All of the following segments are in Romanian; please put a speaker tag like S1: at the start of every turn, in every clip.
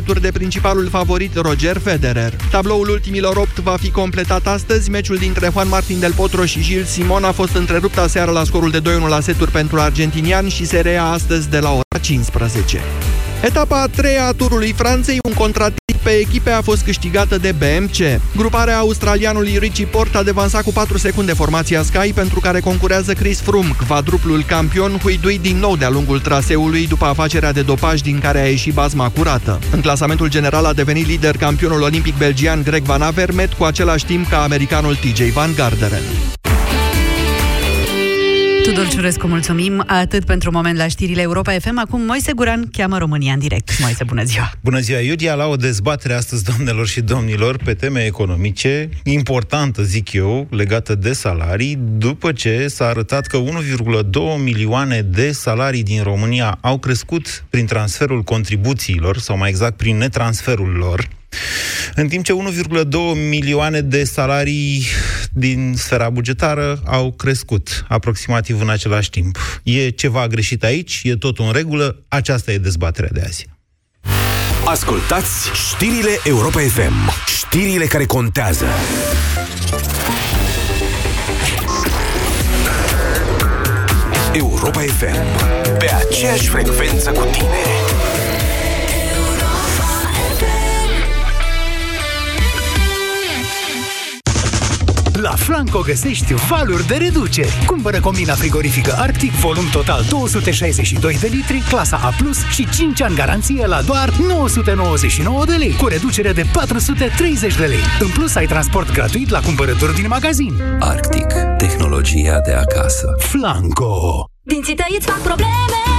S1: alături de principalul favorit Roger Federer. Tabloul ultimilor 8 va fi completat astăzi. Meciul dintre Juan Martin del Potro și Gilles Simon a fost întrerupt aseară la scorul de 2-1 la seturi pentru argentinian și se reia astăzi de la ora 15. Etapa a treia a turului Franței, un contrat pe echipe a fost câștigată de BMC. Gruparea australianului Richie Port a devansat cu 4 secunde formația Sky, pentru care concurează Chris Froome, quadruplul campion, huiduit din nou de-a lungul traseului după afacerea de dopaj din care a ieșit bazma curată. În clasamentul general a devenit lider campionul olimpic belgian Greg Van Avermaet cu același timp ca americanul TJ Van Garderen.
S2: Tudor Ciurescu, mulțumim atât pentru moment la știrile Europa FM. Acum Moise Guran cheamă România în direct. Moise, bună ziua!
S3: Bună ziua, Iudia, la o dezbatere astăzi, doamnelor și domnilor, pe teme economice, importantă, zic eu, legată de salarii, după ce s-a arătat că 1,2 milioane de salarii din România au crescut prin transferul contribuțiilor, sau mai exact prin netransferul lor, în timp ce 1,2 milioane de salarii din sfera bugetară au crescut aproximativ în același timp. E ceva greșit aici? E tot în regulă? Aceasta e dezbaterea de azi.
S4: Ascultați știrile Europa FM. Știrile care contează. Europa FM. Pe aceeași frecvență cu tine.
S5: La Flanco găsești valuri de reduceri. Cumpără combina frigorifică Arctic, volum total 262 de litri, clasa A+, și 5 ani garanție la doar 999 de lei, cu reducere de 430 de lei. În plus, ai transport gratuit la cumpărături din magazin.
S6: Arctic. Tehnologia de acasă.
S5: Flanco.
S7: Dinții tăi îți fac probleme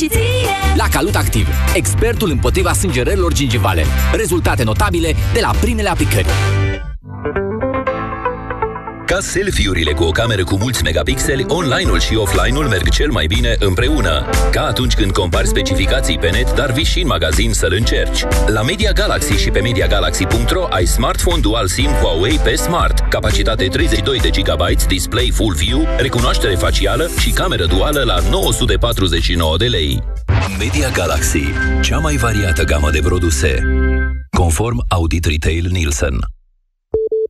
S7: și ție
S8: La Calut Activ, expertul împotriva sângerărilor gingivale. Rezultate notabile de la primele aplicări.
S9: Ca selfie-urile cu o cameră cu mulți megapixeli, online-ul și offline-ul merg cel mai bine împreună. Ca atunci când compari specificații pe net, dar vii și în magazin să-l încerci. La Media Galaxy și pe MediaGalaxy.ro ai smartphone dual SIM Huawei pe Smart, capacitate 32 de GB, display full view, recunoaștere facială și cameră duală la 949 de lei.
S6: Media Galaxy, cea mai variată gamă de produse. Conform Audit Retail Nielsen.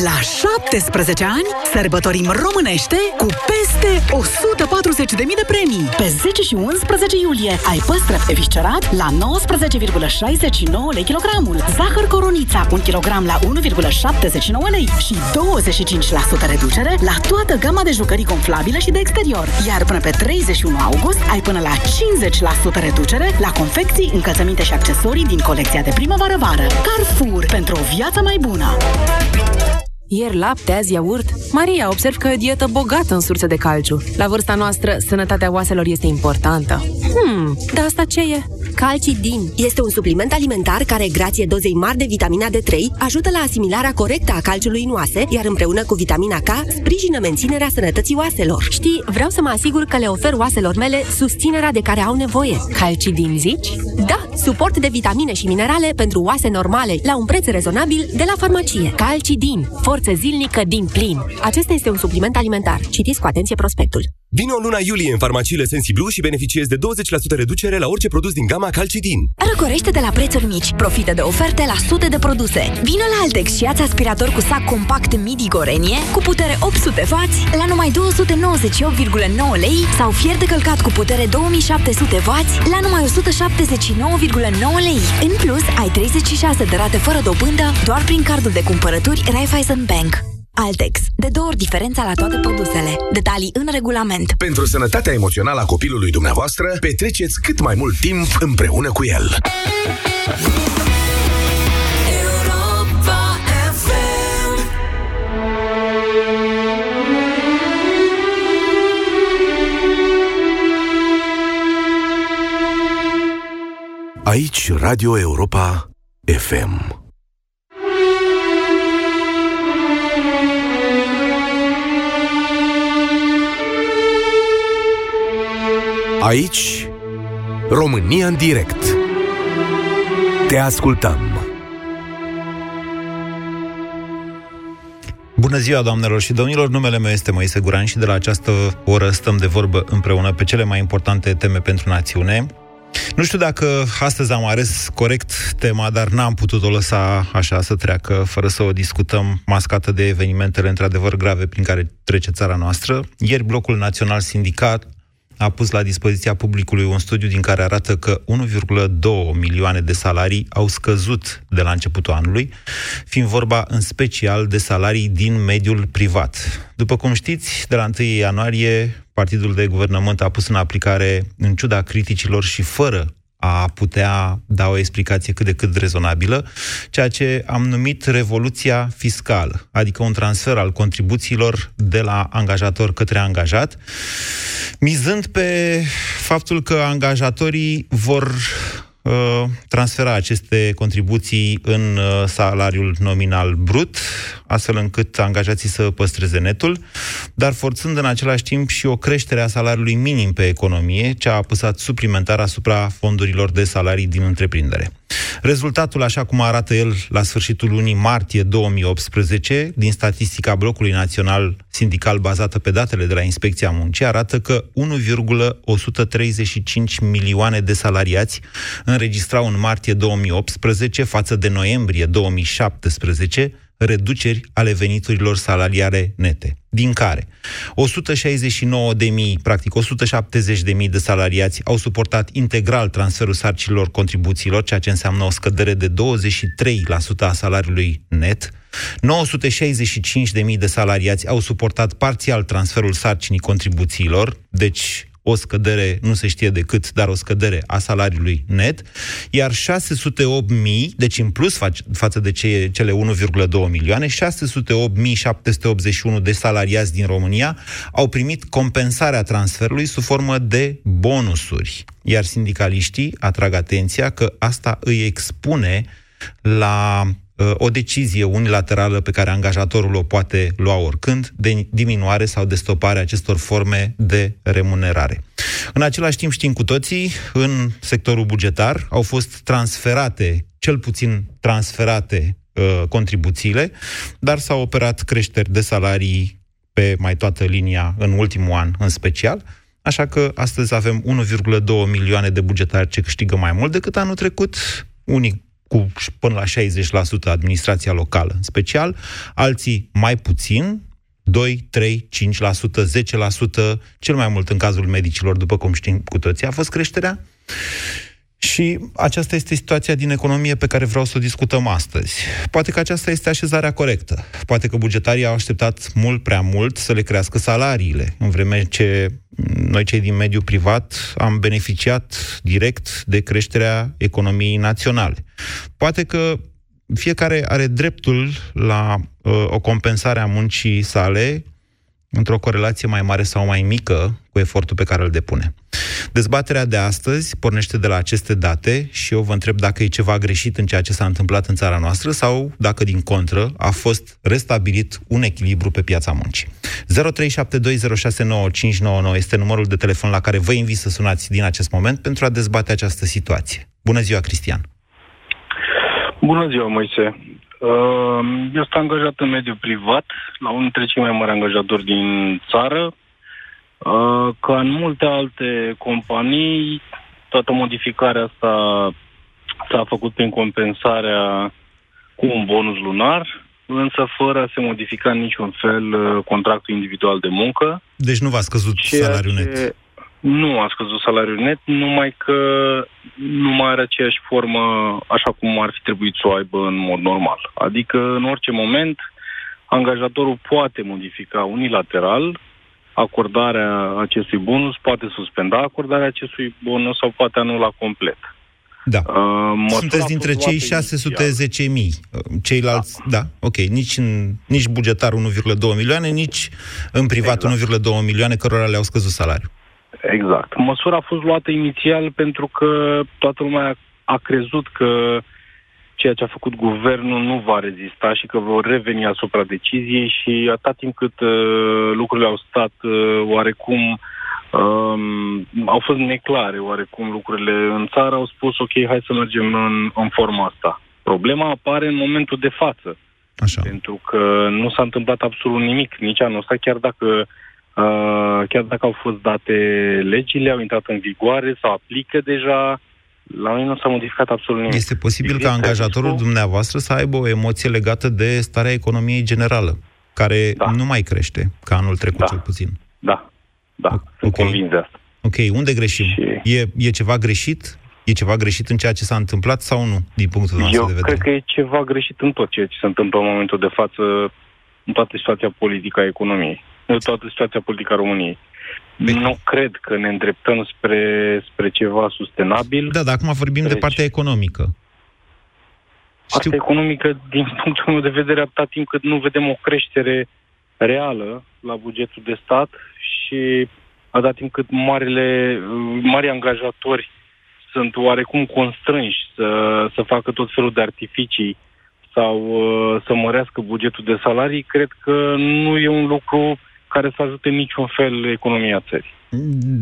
S2: La 17 ani sărbătorim românește cu peste 140.000 de premii. Pe 10 și 11 iulie ai păstrăt eviscerat la 19,69 lei kilogramul, zahăr coronița 1 kg la 1,79 lei și 25% reducere la toată gama de jucării gonflabile și de exterior. Iar până pe 31 august ai până la 50% reducere la confecții, încălțăminte și accesorii din colecția de primăvară-vară. Carrefour, pentru o viață mai bună!
S10: Ieri lapte, azi iaurt. Maria, observ că e o dietă bogată în surse de calciu. La vârsta noastră, sănătatea oaselor este importantă. Hmm, dar asta ce e?
S11: Calcidin este un supliment alimentar care, grație dozei mari de vitamina D3, ajută la asimilarea corectă a calciului în oase, iar împreună cu vitamina K, sprijină menținerea sănătății oaselor.
S10: Știi, vreau să mă asigur că le ofer oaselor mele susținerea de care au nevoie. Calcidin, zici?
S11: Da, suport de vitamine și minerale pentru oase normale, la un preț rezonabil de la farmacie.
S10: Calcidin, forță zilnică din plin. Acesta este un supliment alimentar. Citiți cu atenție prospectul.
S4: Vino în luna iulie în farmaciile Sensiblu și beneficiezi de 20% reducere la orice produs din gama Calcidin.
S11: Răcorește de la prețuri mici. Profită de oferte la sute de produse. Vino la Altex și ia aspirator cu sac compact Midi Gorenie cu putere 800W la numai 298,9 lei sau fier de călcat cu putere 2700W la numai 179,9 lei. În plus, ai 36 de rate fără dobândă doar prin cardul de cumpărături Raiffeisen Bank. Bank. Altex. De două ori diferența la toate produsele. Detalii în regulament.
S4: Pentru sănătatea emoțională a copilului dumneavoastră, petreceți cât mai mult timp împreună cu el.
S12: Aici, Radio Europa FM. Aici România în direct. Te ascultăm.
S3: Bună ziua, doamnelor și domnilor! Numele meu este Moise Guran și de la această oră stăm de vorbă împreună pe cele mai importante teme pentru națiune. Nu știu dacă astăzi am ales corect tema, dar n-am putut o lăsa așa să treacă fără să o discutăm mascată de evenimentele într-adevăr grave prin care trece țara noastră. Ieri Blocul Național Sindicat a pus la dispoziția publicului un studiu din care arată că 1,2 milioane de salarii au scăzut de la începutul anului, fiind vorba în special de salarii din mediul privat. După cum știți, de la 1 ianuarie, Partidul de Guvernământ a pus în aplicare, în ciuda criticilor și fără a putea da o explicație cât de cât rezonabilă, ceea ce am numit revoluția fiscală, adică un transfer al contribuțiilor de la angajator către angajat, mizând pe faptul că angajatorii vor uh, transfera aceste contribuții în uh, salariul nominal brut, astfel încât angajații să păstreze netul, dar forțând în același timp și o creștere a salariului minim pe economie, ce a apăsat suplimentar asupra fondurilor de salarii din întreprindere. Rezultatul, așa cum arată el la sfârșitul lunii martie 2018, din statistica Blocului Național Sindical bazată pe datele de la Inspecția Muncii, arată că 1,135 milioane de salariați înregistrau în martie 2018 față de noiembrie 2017 reduceri ale veniturilor salariare nete, din care? 169 de mii, practic 170 de mii de salariați au suportat integral transferul sarcilor contribuțiilor, ceea ce înseamnă o scădere de 23% a salariului net, 965 de mii de salariați au suportat parțial transferul sarcinii contribuțiilor, deci o scădere, nu se știe decât, dar o scădere a salariului net, iar 608.000, deci în plus fa- față de ce, cele 1,2 milioane, 608.781 de salariați din România au primit compensarea transferului sub formă de bonusuri. Iar sindicaliștii atrag atenția că asta îi expune la o decizie unilaterală pe care angajatorul o poate lua oricând, de diminuare sau de stopare a acestor forme de remunerare. În același timp știm cu toții, în sectorul bugetar au fost transferate, cel puțin transferate uh, contribuțiile, dar s-au operat creșteri de salarii pe mai toată linia în ultimul an în special, așa că astăzi avem 1,2 milioane de bugetari ce câștigă mai mult decât anul trecut, unii cu până la 60% administrația locală în special, alții mai puțin, 2, 3, 5%, 10%, cel mai mult în cazul medicilor, după cum știm cu toții, a fost creșterea. Și aceasta este situația din economie pe care vreau să o discutăm astăzi. Poate că aceasta este așezarea corectă. Poate că bugetarii au așteptat mult prea mult să le crească salariile, în vreme ce noi cei din mediul privat am beneficiat direct de creșterea economiei naționale. Poate că fiecare are dreptul la uh, o compensare a muncii sale într-o corelație mai mare sau mai mică cu efortul pe care îl depune. Dezbaterea de astăzi pornește de la aceste date și eu vă întreb dacă e ceva greșit în ceea ce s-a întâmplat în țara noastră sau dacă, din contră, a fost restabilit un echilibru pe piața muncii. 0372069599 este numărul de telefon la care vă invit să sunați din acest moment pentru a dezbate această situație. Bună ziua, Cristian!
S13: Bună ziua, Moise! Uh, eu sunt angajat în mediul privat, la unul dintre cei mai mari angajatori din țară. Uh, ca în multe alte companii, toată modificarea asta s-a făcut prin compensarea cu un bonus lunar, însă fără a se modifica în niciun fel uh, contractul individual de muncă.
S3: Deci nu v-a scăzut salariul net?
S13: Nu a scăzut salariul net, numai că nu mai are aceeași formă așa cum ar fi trebuit să o aibă în mod normal. Adică, în orice moment, angajatorul poate modifica unilateral acordarea acestui bonus, poate suspenda acordarea acestui bonus sau poate anula complet.
S3: Da. Uh, Sunteți dintre cei 610 mii. Ceilalți, da. da, ok. Nici, în, nici bugetar 1,2 milioane, nici în privat exact. 1,2 milioane cărora le-au scăzut salariul.
S13: Exact. Măsura a fost luată inițial pentru că toată lumea a crezut că ceea ce a făcut guvernul nu va rezista și că vor reveni asupra deciziei și atât timp cât uh, lucrurile au stat uh, oarecum um, au fost neclare oarecum lucrurile în țară, au spus ok, hai să mergem în, în forma asta. Problema apare în momentul de față.
S3: Așa.
S13: Pentru că nu s-a întâmplat absolut nimic nici anul ăsta, chiar dacă uh, chiar dacă au fost date legile, au intrat în vigoare sau aplică deja, la noi nu s-a modificat absolut nimic.
S3: Este posibil ca
S13: Există
S3: angajatorul
S13: riscul-
S3: dumneavoastră să aibă o emoție legată de starea economiei generală, care
S13: Da.
S3: nu mai crește, ca anul trecut cel puțin.
S13: Da, da, sunt
S3: Ok.
S13: convins de asta.
S3: Ok, unde greșim? E, e ceva greșit? E ceva greșit în ceea ce s-a întâmplat sau nu, din punctul nostru
S13: Eu
S3: de vedere?
S13: cred că e ceva greșit în tot ceea ce se întâmplă în momentul de față, în toată situația politică a economiei, în toată situația politică a României. Nu cred că ne îndreptăm spre, spre ceva sustenabil.
S3: Da, dar acum vorbim de partea economică.
S13: Partea economică, din punctul meu de vedere, atâta timp cât nu vedem o creștere reală la bugetul de stat și atâta timp cât marile, mari angajatori sunt oarecum constrânși să, să facă tot felul de artificii sau uh, să mărească bugetul de salarii, cred că nu e un lucru care să ajute în niciun fel economia țării.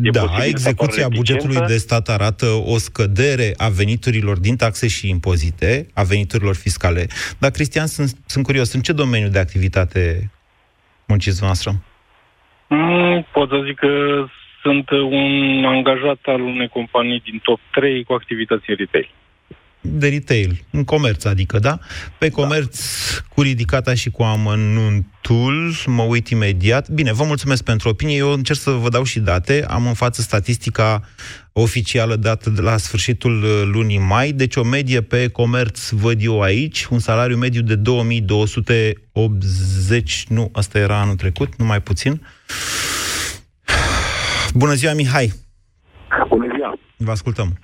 S13: E
S3: da,
S13: posibil să
S3: execuția
S13: apară
S3: bugetului
S13: reticență.
S3: de stat arată o scădere a veniturilor din taxe și impozite, a veniturilor fiscale. Dar, Cristian, sunt, sunt curios, în ce domeniu de activitate munciți noastră?
S13: Mm, pot să zic că sunt un angajat al unei companii din top 3 cu activități în retail.
S3: De retail, în comerț, adică, da? Pe comerț cu ridicata și cu amănuntul, mă uit imediat. Bine, vă mulțumesc pentru opinie. Eu încerc să vă dau și date. Am în față statistica oficială dată de la sfârșitul uh, lunii mai. Deci o medie pe comerț văd eu aici, un salariu mediu de 2280, nu, asta era anul trecut, nu mai puțin. Bună ziua, Mihai!
S14: Bună ziua!
S3: Vă ascultăm.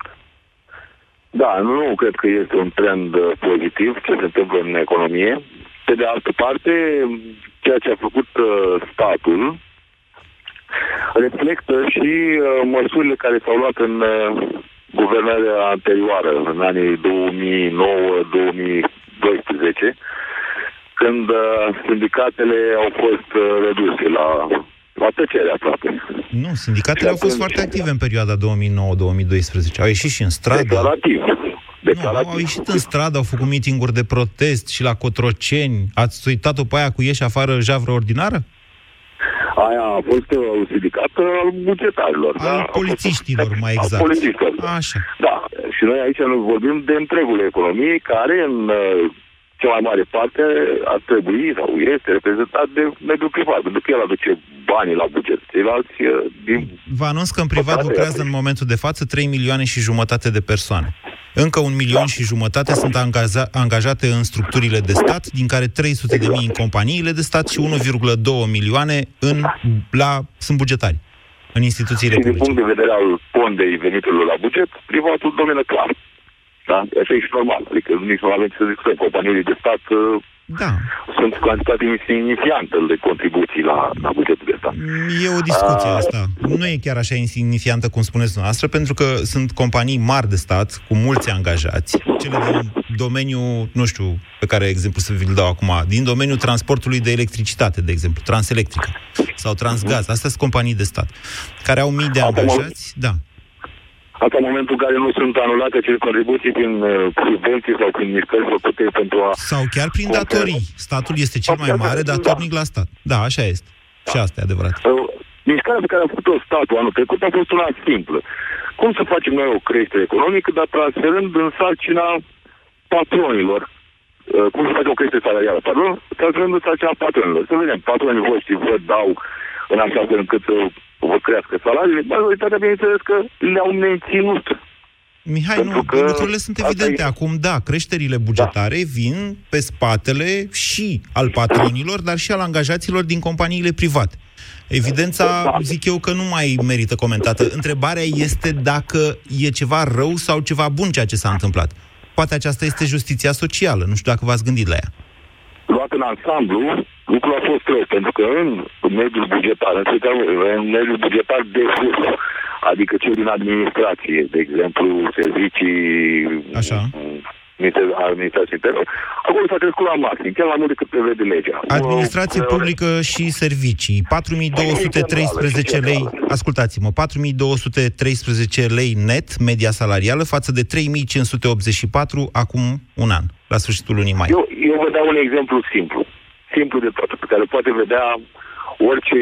S14: Da, nu cred că este un trend uh, pozitiv ce se întâmplă în economie. Pe de altă parte, ceea ce a făcut uh, statul reflectă și uh, măsurile care s-au luat în uh, guvernarea anterioară, în anii 2009-2012, când uh, sindicatele au fost uh, reduse la, la tăcere aproape.
S3: Nu, sindicatele au fost foarte active în perioada 2009-2012. Au ieșit și în stradă.
S14: Declarativ.
S3: Nu, au ieșit în stradă, au făcut mitinguri de protest și la Cotroceni. Ați uitat-o pe aia cu ieși afară javră ordinară?
S14: Aia a fost uh, un sindicat uh, al bugetarilor.
S3: Al
S14: da?
S3: polițiștilor, mai
S14: Al
S3: exact.
S14: polițiștilor.
S3: Așa.
S14: Da, și noi aici nu vorbim de întregul economiei, care în uh, cea mai mare parte ar trebui sau este reprezentat de mediul privat, pentru că el aduce banii la buget. Ceilalți uh, din...
S3: Vă anunț că în privat
S14: Păcate,
S3: lucrează în momentul de față 3 milioane și jumătate de persoane. Încă un milion și jumătate sunt angaza- angajate în structurile de stat, din care 300 de mii în companiile de stat și 1,2 milioane în, la, sunt bugetari în instituțiile
S14: Și din
S3: publice.
S14: punct de vedere al pondei veniturilor la buget, privatul domină clar. Da? Așa e și normal. Adică nici nu avem ce să discutăm. Companiile de stat uh,
S3: da.
S14: sunt cantitate insignifiantă de contribuții la, la bugetul de stat.
S3: E o discuție
S14: Ah.
S3: asta. Nu e chiar așa insignifiantă cum spuneți dumneavoastră, pentru că sunt companii mari de stat, cu mulți angajați, cele din domeniul, nu știu, pe care exemplu să vi-l dau acum, din domeniul transportului de electricitate, de exemplu, Transelectrica sau Transgaz, astea sunt companii de stat, care au mii de angajați, da.
S14: Asta în momentul în care nu sunt anulate acele contribuții prin uh, subvenții sau prin mișcări făcute pentru a...
S3: Sau chiar prin datorii. Statul este cel mai mare datornic la stat. Da, așa este. Și asta e adevărat.
S14: Uh, Mișcarea pe care a făcut-o statul anul trecut a fost una simplă. Cum să facem noi o creștere economică, dar transferând în sarcina patronilor uh, cum să facem o creștere salarială, pardon, transferând în sarcina patronilor. Să vedem, patronii voștri vă dau în așa fel încât să vă crească salariile, majoritatea, bineînțeles, că le-au menținut.
S3: Mihai,
S14: Pentru
S3: nu,
S14: că
S3: lucrurile sunt
S14: asta
S3: evidente.
S14: e-
S3: Acum, da, creșterile bugetare vin pe spatele și al patronilor, dar și al angajaților din companiile private. Evidența, zic eu, că nu mai merită comentată. Întrebarea este dacă e ceva rău sau ceva bun ceea ce s-a întâmplat. Poate aceasta este justiția socială. Nu știu dacă v-ați gândit la ea.
S14: Luat în ansamblu, lucrul a fost rău, pentru că în mediul bugetar, în, special în mediul bugetar de sus, adică cei din administrație, de exemplu, servicii
S3: Așa.
S14: Minister- administrație internă, acolo s-a crescut la maxim, chiar mai mult decât prevede legea.
S3: Administrație
S14: Uh,
S3: publică și servicii, 4213 lei, ascultați-mă, 4213 lei net, media salarială, față de 3584 acum un an, la sfârșitul lunii mai.
S14: Eu, eu vă dau un exemplu simplu, simplu de tot, pe care îl poate vedea orice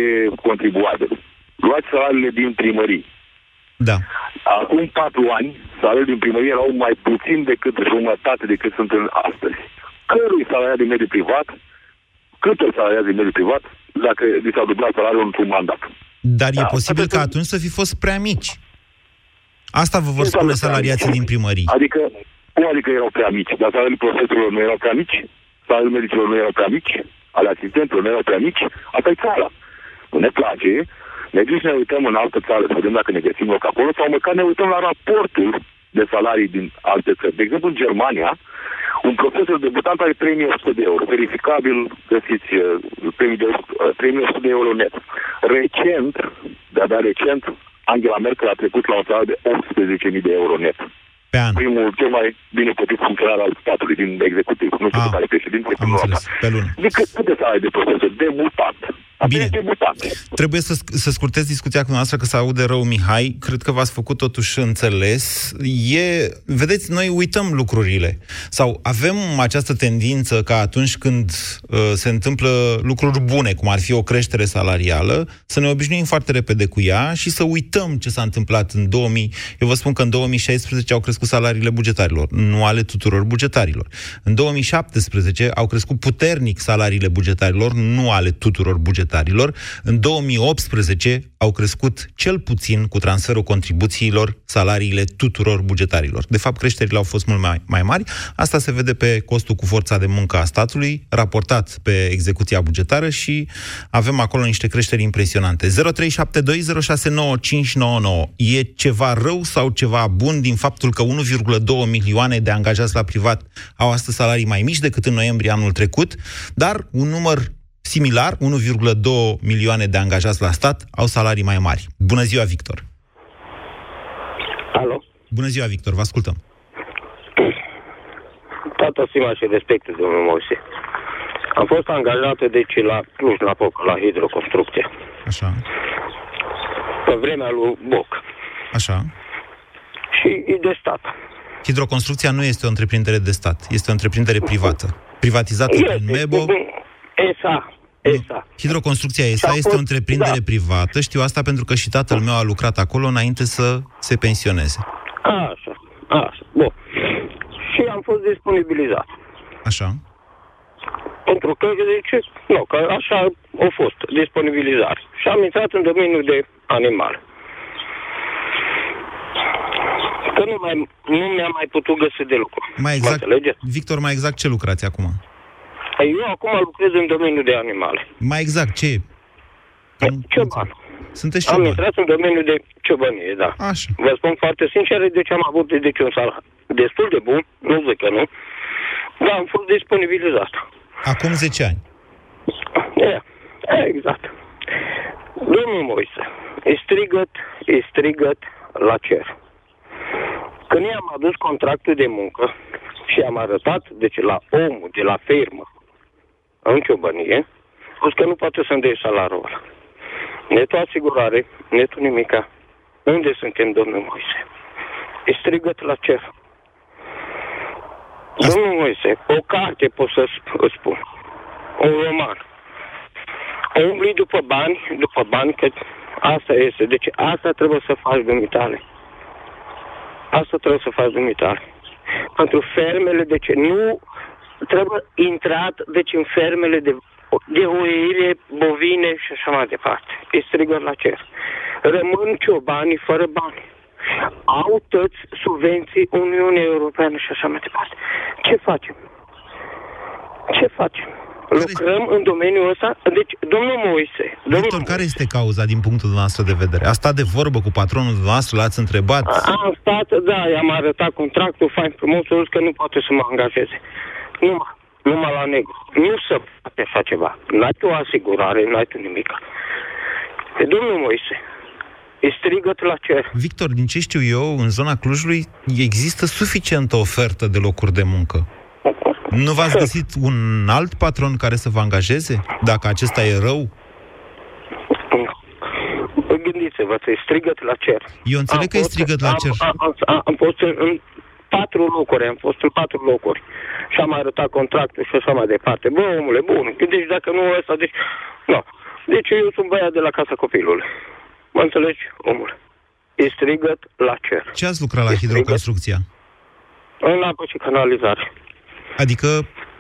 S14: contribuabil. Luați salariile din primării.
S3: Da.
S14: Acum patru ani, salariile din primărie erau mai puțin decât jumătate decât sunt în astăzi. Cărui salariat din mediul privat, cât îl salariat din mediul privat, dacă li s-a dublat salariul într-un mandat.
S3: Dar e
S14: Da,
S3: posibil
S14: pentru
S3: ca
S14: că-
S3: atunci să fi fost prea mici. Asta vă vor spune salariații din primării.
S14: Adică, cum adică erau prea mici? Dar salariile profesorilor nu erau prea mici? Salariile medicilor nu erau prea mici? Ale asistentelor nu erau prea mici? Asta e țara. Nu ne place, ne ducem să ne uităm în altă țară să vedem dacă ne găsim loc acolo sau măcar ne uităm la raportul de salarii din alte țări. De exemplu, în Germania, un profesor debutant are 3100 de euro. Verificabil, găsiți uh, premii de, uh, 3100 de euro net. Recent, de-abia recent, Angela Merkel a trecut la o salariu de 18.000 de euro net.
S3: Pe an.
S14: Primul, cel mai bine plătit funcționar al statului din executiv. Nu știu
S3: Ah,
S14: pe care președinte.
S3: Am înțeles, pe lună.
S14: De cât, cât de salarii de profesor? Debutant.
S3: Bine.
S14: Debutant.
S3: Trebuie să, să scurtez discuția cu noastră, că se aude rău, Mihai. Cred că v-ați făcut totuși înțeles. E, vedeți, noi uităm lucrurile. Sau avem această tendință ca atunci când uh, se întâmplă lucruri bune, cum ar fi o creștere salarială, să ne obișnuim foarte repede cu ea și să uităm ce s-a întâmplat în 2000. Eu vă spun că în 2016 au crescut salariile bugetarilor, nu ale tuturor bugetarilor. În 2017 au crescut puternic salariile bugetarilor, nu ale tuturor bugetarilor. În 2018 au crescut cel puțin cu transferul contribuțiilor salariile tuturor bugetarilor. De fapt, creșterile au fost mult mai, mai mari. Asta se vede pe costul cu forța de muncă a statului, raportat pe execuția bugetară și avem acolo niște creșteri impresionante. 0372069599. E ceva rău sau ceva bun din faptul că 1,2 milioane de angajați la privat au astăzi salarii mai mici decât în noiembrie anul trecut, dar un număr similar, 1,2 milioane de angajați la stat, au salarii mai mari. Bună ziua, Victor!
S15: Alo?
S3: Bună ziua, Victor, vă ascultăm.
S15: Toată stima și respectul, domnul Moise. Am fost angajat, deci, la Cluj, la Poc, la hidroconstrucție.
S3: Așa.
S15: Pe vremea lui Boc.
S3: Așa.
S15: Și e de stat.
S3: Hidroconstrucția nu este o întreprindere de stat, este o întreprindere privată. Privatizată prin MEBO.
S15: ESA. ESA.
S3: Hidroconstrucția ESA
S15: S-a
S3: este o
S15: fost-
S3: întreprindere
S15: da.
S3: privată. Știu asta pentru că și tatăl meu a lucrat acolo înainte să se pensioneze.
S15: Așa, așa. Bun. Și am fost disponibilizat.
S3: Așa.
S15: Pentru că, de ce? Nu, că așa a fost, disponibilizare. Și am intrat în domeniul de animal. Că nu, mai, nu mi-am mai putut găsi de lucru.
S3: Mai
S15: Mă
S3: exact,
S15: înțelegeți?
S3: Victor, mai exact ce lucrați acum?
S15: Eu acum lucrez în domeniul de animale.
S3: Mai exact, ce e?
S15: Cioban.
S3: Sunteți
S15: Am
S3: cioban.
S15: intrat în domeniul de ciobănie, da.
S3: Așa.
S15: Vă spun foarte sincer, deci am avut deci un salar destul de bun, nu zic că nu, dar am fost disponibilizat.
S3: Acum 10 ani.
S15: E, exact. Domnul Moise, e strigăt, e strigăt la cer. Când i-am adus contractul de muncă și am arătat, deci la omul de la firmă, în ciobănie, a spus că nu poate să-mi dea salariul ăla. Netul asigurare, netul nimica. Unde suntem, domnul Moise? E strigăt la cer. Domnul Moise, o carte pot să sp- îți spun. Un roman. Umbli după bani, după bani, că asta este. Deci asta trebuie să faci dumitale. Asta trebuie să faci dumitale. Pentru fermele, deci nu trebuie intrat, deci în fermele de, de oile, bovine și așa mai departe. E strigă la cer. Rămân ciobanii fără bani. Au toți subvenții Uniunii Europene și așa mai departe. Ce facem? Ce facem? Lucrăm în domeniul ăsta? Deci, domnul Moise,
S3: Victor, care este cauza din punctul nostru de vedere? A stat de vorbă cu patronul noastră, l-ați întrebat?
S15: Am stat, da, i-am arătat contractul, fain frumos, a zis că nu poate să mă angajeze. Numai, numai la negru. Nu se poate așa ceva. N-ai tu o asigurare, n-ai tu nimic. Pe domnul Moise, E strigăt la cer.
S3: Victor, din ce știu eu, în zona Clujului există suficientă ofertă de locuri de muncă. Nu v-ați găsit un alt patron care să vă angajeze? Dacă acesta e rău?
S15: Gândiți-vă, e strigăt la cer.
S3: Eu înțeleg că e
S15: fost-
S3: strigăt la
S15: am,
S3: cer.
S15: Am, am, am, am fost în, în patru locuri, am fost în patru locuri. Și am arătat contractul și așa mai departe. Bă, omule, bun, deci dacă nu ăsta, deci... Nu. Deci eu sunt băiat de la Casa Copilului. Mă înțelegi, omule? E strigăt la cer.
S3: Ce ați lucrat la hidroconstrucția?
S15: În apă și canalizare.
S3: Adică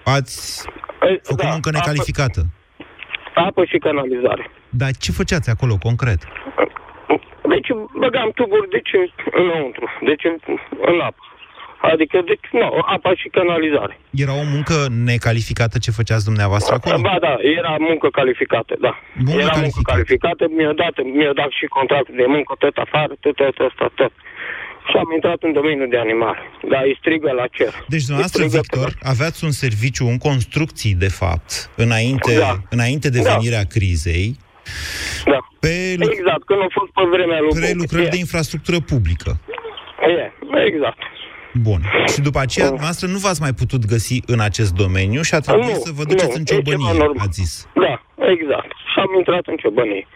S3: ați
S15: E,
S3: făcut
S15: da,
S3: muncă necalificată.
S15: Apă, apă și canalizare.
S3: Dar ce făceați acolo, concret?
S15: Deci băgam tuburi, deci înăuntru, deci în, în apă. Adică, deci, nu, apa și canalizare.
S3: Era o muncă necalificată ce făceați dumneavoastră acolo?
S15: Ba da, era muncă calificată, da.
S3: Muncă
S15: era muncă calificată, mi-a dat, mi-a dat și contractul de muncă, tot afară, tot, tot, tot, tot, tot. Și am intrat în domeniul de animale. Da, îi strigă la cer.
S3: Deci, dumneavoastră,
S15: Îi strigă
S3: Victor, aveați un serviciu în construcții, de fapt, înainte,
S15: Da.
S3: înainte de
S15: Da.
S3: venirea crizei,
S15: Da.
S3: pe, lu-
S15: Exact, când a fost pe vremea lui
S3: pe
S15: Boc.
S3: lucrări
S15: E,
S3: de infrastructură publică.
S15: E, exact.
S3: Bun. Și după aceea, dumneavoastră nu v-ați mai putut găsi în acest domeniu și a trebuit
S15: Nu,
S3: să vă duceți
S15: nu,
S3: în
S15: e ceva
S3: ciobănie,
S15: normal.
S3: ați zis.
S15: Da, exact. Și am intrat în ciobănie.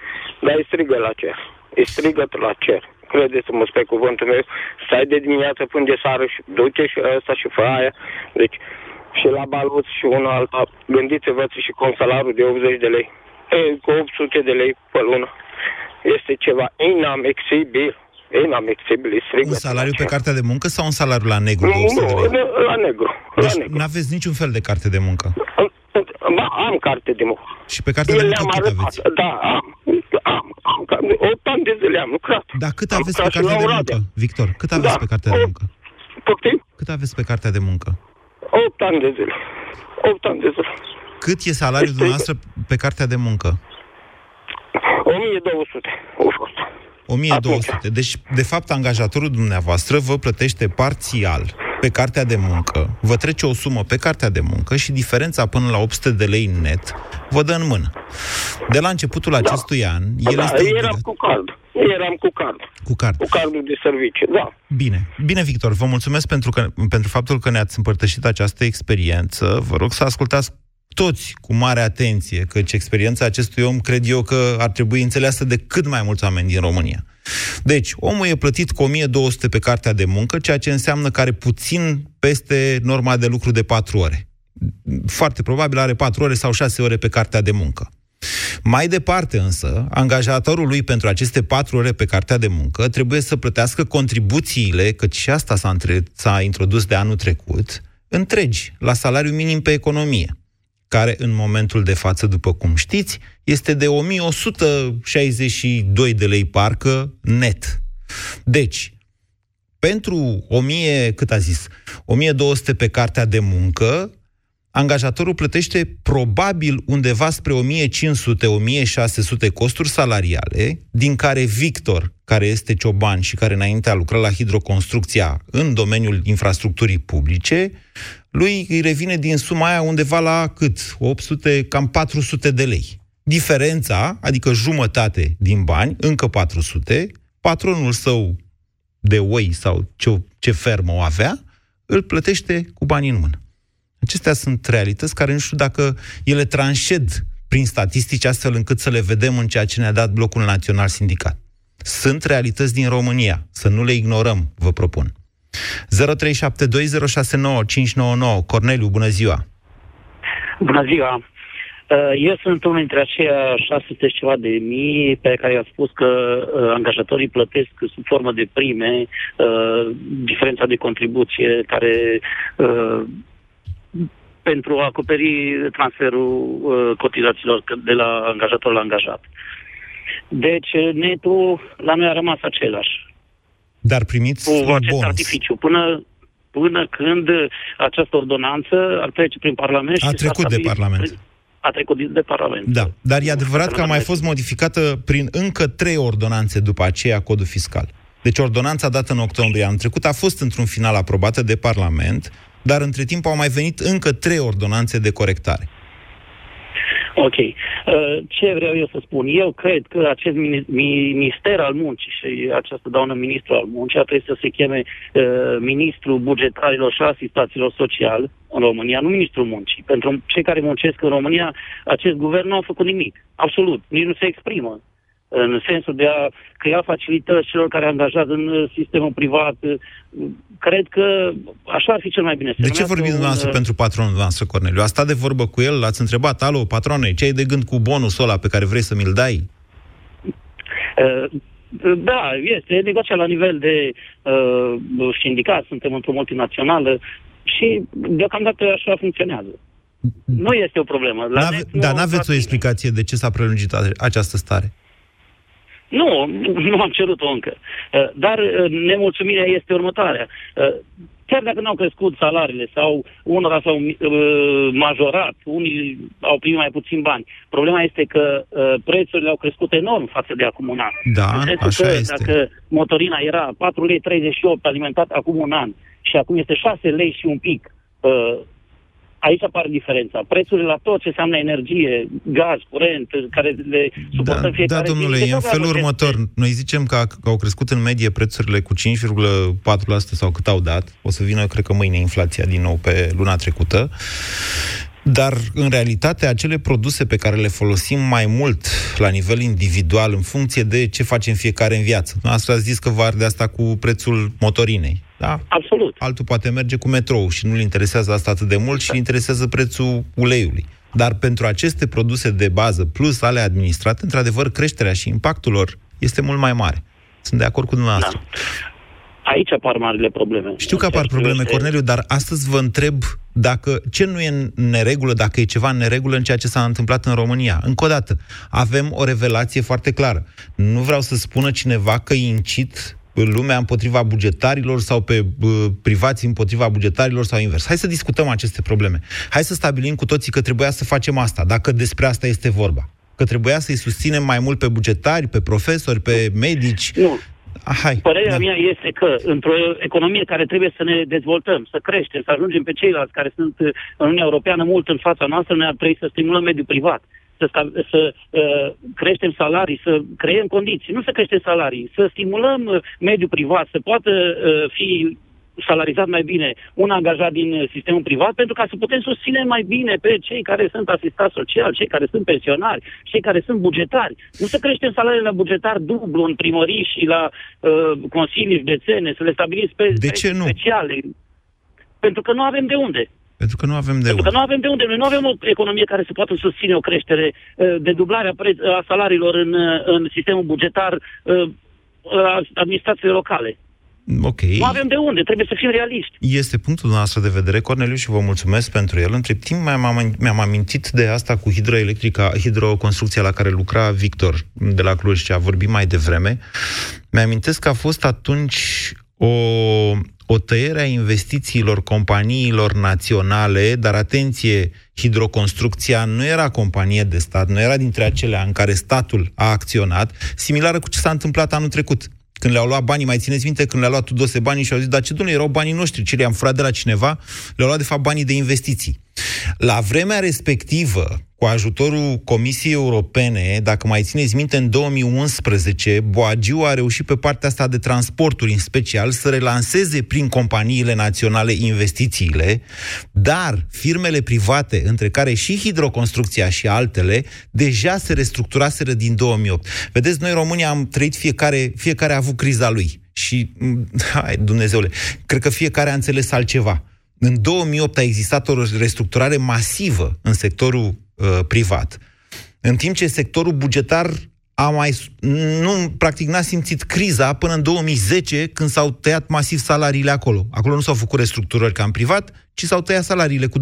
S15: Dar îi strigă la cer. Îi strigă la cer. Credeți-mă pe cuvântul meu, stai de dimineață până de seară și duce și ăsta și fă aia. Deci, și la baluț și una alta. Gândiți-vă și cu un salariu de 80 de lei. E, cu 800 de lei pe lună. Este ceva inamexibil. Inamexibil, îi strigă
S3: Un salariu pe cartea de muncă sau un salariu la negru de 800 de
S15: Nu,
S3: lei?
S15: la negru. La
S3: Deci
S15: negru.
S3: nu aveți niciun fel de carte de muncă.
S15: Ba, am carte de muncă.
S3: Și pe cartea de
S15: Eu
S3: muncă
S15: le-am
S3: cât
S15: arătat.
S3: aveți?
S15: Da, am. Am, am. am 8 ani de zile am lucrat.
S3: Dar cât
S15: Am
S3: aveți pe
S15: lucrat și
S3: cartea
S15: la
S3: de
S15: Oradea.
S3: muncă, Victor? Cât aveți
S15: Da.
S3: pe cartea de muncă?
S15: Poftim?
S3: Cât aveți pe cartea de muncă?
S15: 8 ani de zile. 8 ani de zile.
S3: Cât e salariul dumneavoastră pe cartea de muncă?
S15: 1200 au fost.
S3: 1200. Deci, de fapt, angajatorul dumneavoastră vă plătește parțial pe cartea de muncă, vă trece o sumă pe cartea de muncă și diferența până la 800 de lei net vă dă în mână. De la începutul acestui an, el
S15: da,
S3: este
S15: eram
S3: obligat...
S15: cu card. Eram cu card.
S3: Cu card.
S15: Cu cardul de serviciu, da.
S3: Bine. Bine, Victor, vă mulțumesc pentru, că, pentru faptul că ne-ați împărtășit această experiență. Vă rog să ascultați toți cu mare atenție, căci experiența acestui om cred eu că ar trebui înțeleasă de cât mai mulți oameni din România. Deci, omul e plătit cu 1200 pe cartea de muncă, ceea ce înseamnă că are puțin peste norma de lucru de 4 ore. Foarte probabil are 4 ore sau 6 ore pe cartea de muncă. Mai departe însă, angajatorul lui pentru aceste patru ore pe cartea de muncă trebuie să plătească contribuțiile, căci și asta s-a, între, s-a introdus de anul trecut, întregi, la salariu minim pe economie, care în momentul de față, după cum știți, este de 1162 de lei parcă net. Deci, pentru 1000, cât a zis, 1200 pe cartea de muncă, angajatorul plătește probabil undeva spre 1500-1600 costuri salariale, din care Victor, care este cioban și care înainte a lucrat la hidroconstrucția în domeniul infrastructurii publice, lui îi revine din suma aia undeva la cât? 800, cam 400 de lei. Diferența, adică jumătate din bani, încă 400, patronul său de oi sau ce, ce fermă o avea, îl plătește cu bani în mână. Acestea sunt realități care nu știu dacă ele tranșed prin statistici astfel încât să le vedem în ceea ce ne-a dat Blocul Național Sindicat. Sunt realități din România, să nu le ignorăm, vă propun. 0372069599 Corneliu, bună ziua!
S16: Bună ziua! Uh, Eu sunt unul dintre aceia 600 și ceva de mii pe care i-a spus că uh, angajatorii plătesc sub formă de prime uh, diferența de contribuție care uh, pentru a acoperi transferul uh, cotizațiilor de la angajator la angajat. Deci netul la noi a rămas același
S3: Dar primiți
S16: cu
S3: un
S16: acest
S3: bonus.
S16: artificiu. Până, până când această ordonanță ar trece prin Parlament și
S3: A
S16: s-ar
S3: trecut de
S16: stabili-
S3: Parlament.
S16: A trecut de- de Parlament.
S3: Da, dar e adevărat că a mai fost modificată prin încă trei ordonanțe după aceea codul fiscal. Deci ordonanța dată în octombrie anul trecut a fost într-un final aprobată de Parlament, dar între timp au mai venit încă trei ordonanțe de corectare.
S16: Ok. Uh, Ce vreau eu să spun? Eu cred că acest mini- minister al muncii și această doamnă ministru al muncii ar trebui să se cheme uh, ministrul bugetarilor și asistaților social în România, nu ministrul muncii. Pentru cei care muncesc în România, acest guvern nu a făcut nimic. Absolut. Nici nu se exprimă în sensul de a crea facilități celor care angajează în uh, sistemul privat. Uh, Cred că așa ar fi cel mai bine. Se
S3: De ce
S16: numească
S3: vorbiți
S16: un,
S3: dumneavoastră
S16: uh,
S3: pentru patronul dumneavoastră, Corneliu? A stat de vorbă cu el, l-ați întrebat, alo, patrone, ce ai de gând cu bonusul ăla pe care vrei să mi-l dai?
S16: Uh, Da, este negociat la nivel de uh, sindicat, suntem într-o multinațională și deocamdată așa funcționează. Nu este o problemă. La
S3: N-ave-
S16: net nu
S3: dar
S16: am
S3: n-aveți o
S16: aflat
S3: explicație de ce s-a prelungit a- această stare?
S16: Nu, nu am cerut-o încă. Uh, Dar uh, nemulțumirea este următoarea. Uh, Chiar dacă n-au crescut salariile sau unora s-au uh, majorat, unii au primit mai puțin bani, problema este că uh, prețurile au crescut enorm față de acum un an.
S3: Da,
S16: În sensul
S3: așa
S16: că
S3: este.
S16: dacă motorina era 4 lei 38 alimentat acum un an și acum este 6 lei și un pic, uh, aici apare diferența. Prețurile la tot ce înseamnă energie, gaz, curent, care le suportăm
S3: Da,
S16: fiecare
S3: da,
S16: zi,
S3: domnule,
S16: de
S3: e în
S16: tot
S3: felul
S16: acest-
S3: următor. Noi zicem că, că au crescut în medie prețurile cu 5,4% sau cât au dat. O să vină, cred că mâine, inflația din nou pe luna trecută. Dar, în realitate, acele produse pe care le folosim mai mult la nivel individual, în funcție de ce facem fiecare în viață. Asta ați zis că vă arde asta cu prețul motorinei. Da?
S16: Absolut.
S3: Altul poate merge cu metrou și nu-l interesează asta atât de mult și îl interesează prețul uleiului. Dar pentru aceste produse de bază, plus ale administrate, într-adevăr, creșterea și impactul lor este mult mai mare. Sunt de acord cu dumneavoastră.
S16: Aici apar marile probleme.
S3: Știu că apar probleme, Corneliu, dar astăzi vă întreb dacă ce nu e în neregulă, dacă e ceva în neregulă în ceea ce s-a întâmplat în România. Încă o dată, avem o revelație foarte clară. Nu vreau să spună cineva că incit lumea împotriva bugetarilor sau pe uh, privați împotriva bugetarilor sau invers. Hai să discutăm aceste probleme. Hai să stabilim cu toții că trebuia să facem asta, dacă despre asta este vorba. Că trebuia să-i susținem mai mult pe bugetari, pe profesori, pe medici.
S16: Nu.
S3: Hai.
S16: Părerea mea este că într-o economie care trebuie să ne dezvoltăm, să creștem, să ajungem pe ceilalți care sunt uh, în Uniunea Europeană mult în fața noastră, noi ar trebui să stimulăm mediul privat, să, sta- să uh, creștem salarii, să creăm condiții, nu să creștem salarii, să stimulăm uh, mediul privat, să poată uh, fi salarizat mai bine un angajat din uh, sistemul privat pentru ca să putem susține mai bine pe cei care sunt asistați social, cei care sunt pensionari, cei care sunt bugetari. Nu să creștem salariile la bugetar dublu în primării și la uh, consilii județene, să le stabilim spe-
S3: De ce nu?
S16: speciale. Pentru că nu avem de unde.
S3: Pentru că nu avem de
S16: Pentru că nu avem de unde. Noi nu avem o economie care să poată susține o creștere uh, de dublare a, pre- a salariilor în, uh, în sistemul bugetar uh, la administrațiile locale.
S3: Ok.
S16: Nu avem de unde, trebuie să fim realiști.
S3: Este punctul nostru de vedere, Corneliu, și vă mulțumesc pentru el. Între timp mi-am, am- mi-am amintit de asta cu hidroelectrica, hidroconstrucția la care lucra Victor de la Cluj, ce a vorbit mai devreme. Mi-amintesc că a fost atunci o, o tăiere a investițiilor companiilor naționale, dar atenție, hidroconstrucția nu era companie de stat, nu era dintre acelea în care statul a acționat, similară cu ce s-a întâmplat anul trecut. Când le-au luat banii, mai țineți minte când le-a luat Tudose banii și au zis, dar ce domnule, erau banii noștri, ce le-am furat de la cineva? Le-au luat de fapt banii de investiții. La vremea respectivă, cu ajutorul Comisiei Europene, dacă mai țineți minte, în 2011, Boagiu a reușit pe partea asta de transporturi, în special, să relanseze prin companiile naționale investițiile, dar firmele private, între care și hidroconstrucția și altele, deja se restructuraseră din 2008. Vedeți, noi România am trăit fiecare, fiecare a avut criza lui. Și, m, hai, Dumnezeule, cred că fiecare a înțeles altceva. În 2008 a existat o restructurare masivă în sectorul uh, privat, în timp ce sectorul bugetar a mai, nu, practic n-a simțit criza până în 2010, când s-au tăiat masiv salariile acolo. Acolo nu s-au făcut restructurări ca în privat, ci s-au tăiat salariile cu 25%.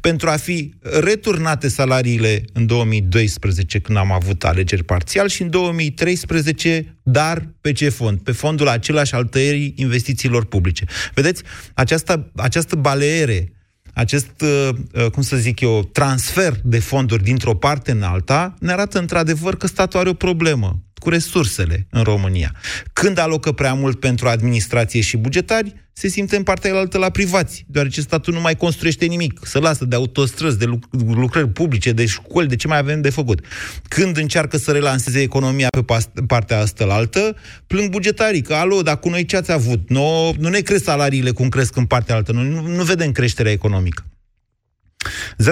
S3: Pentru a fi returnate salariile în 2012, când am avut alegeri parțial, și în 2013, dar pe ce fond? Pe fondul același al tăierii investițiilor publice. Vedeți, această, această baleere acest, uh, uh, cum să zic eu, transfer de fonduri dintr-o parte în alta ne arată într-adevăr că statul are o problemă cu resursele în România. Când alocă prea mult pentru administrație și bugetari, se simte în partea altă la privați, deoarece statul nu mai construiește nimic. Se lasă de autostrăzi, de lucrări publice, de școli, de ce mai avem de făcut. Când încearcă să relanseze economia pe partea asta la altă, plâng bugetarii că, alo, dar cu noi ce ați avut? Nu, nu ne cresc salariile cum cresc în partea altă, nu, nu, nu vedem creșterea economică. 0372069599.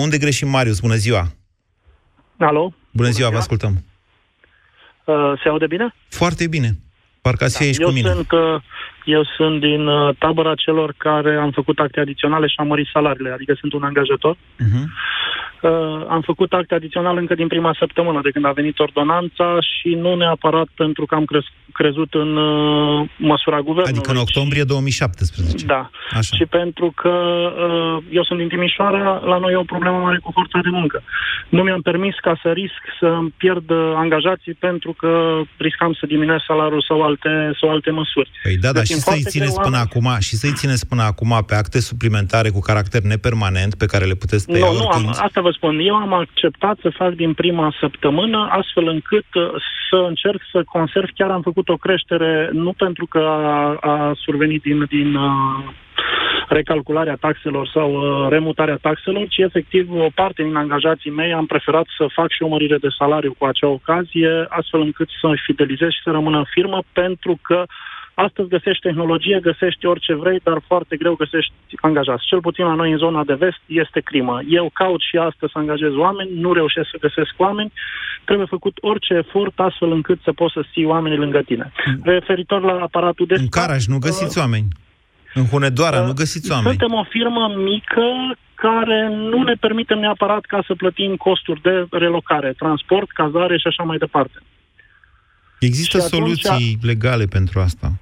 S3: Unde greșim, Marius? Bună ziua!
S17: Alo?
S3: Bună ziua, vă ascultăm.
S17: Uh, se aude bine?
S3: Foarte bine. Parcă ați fi
S17: Da,
S3: aici
S17: eu
S3: cu mine.
S17: Sunt, uh, eu sunt din uh, tabăra celor care am făcut acte adiționale și am mărit salariile, adică sunt un angajator.
S3: Uh-huh.
S17: Uh, am făcut acte adiționale încă din prima săptămână de când a venit ordonanța și nu neapărat pentru că am cres- crezut în uh, măsura guvernului.
S3: Adică în octombrie 2017.
S17: Da.
S3: Așa.
S17: Și pentru că uh, eu sunt din Timișoara, la noi e o problemă mare cu forța de muncă. Nu mi-am permis ca să risc să îmi pierd uh, angajații pentru că riscam să diminuez salariul sau alte, sau alte măsuri.
S3: Păi da, dar
S17: Deci,
S3: și
S17: în
S3: să-i
S17: foarte
S3: țineți
S17: greu
S3: până
S17: oameni-
S3: acum, și să-i țineți până acum pe acte suplimentare cu caracter nepermanent pe care le puteți tăia
S17: Nu, nu, am,
S3: oricând.
S17: asta vă spun. Eu am acceptat să fac din prima săptămână, astfel încât uh, să încerc să conserv. Chiar am făcut o creștere, nu pentru că a, a survenit din, din uh, recalcularea taxelor sau uh, remutarea taxelor, ci efectiv o parte din angajații mei am preferat să fac și o mărire de salariu cu acea ocazie, astfel încât să-i fidelizez și să rămână în firmă, pentru că Astăzi găsești tehnologie, găsești orice vrei, dar foarte greu găsești angajați. Cel puțin la noi în zona de vest este crimă. Eu caut și astăzi să angajez oameni, nu reușesc să găsesc oameni, trebuie făcut orice efort astfel încât să poți să ții oamenii lângă tine. Referitor la aparatul de
S3: În Caraș nu găsiți oameni. În Hunedoara nu găsiți oameni.
S17: Suntem o firmă mică care nu ne permitem neapărat ca să plătim costuri de relocare, transport, cazare și așa mai departe.
S3: Există
S17: Și atunci-
S3: soluții legale pentru asta.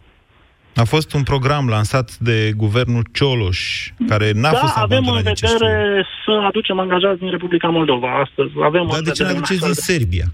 S3: A fost un program lansat de guvernul Cioloș, care n-a
S17: da,
S3: fost
S17: avem în
S3: abandonat din ce știu.
S17: vedere să aducem angajați din Republica Moldova astăzi. Avem
S3: Dar
S17: în
S3: de ce nu
S17: vedere un
S3: aduceți
S17: astfel
S3: din
S17: de-
S3: Serbia?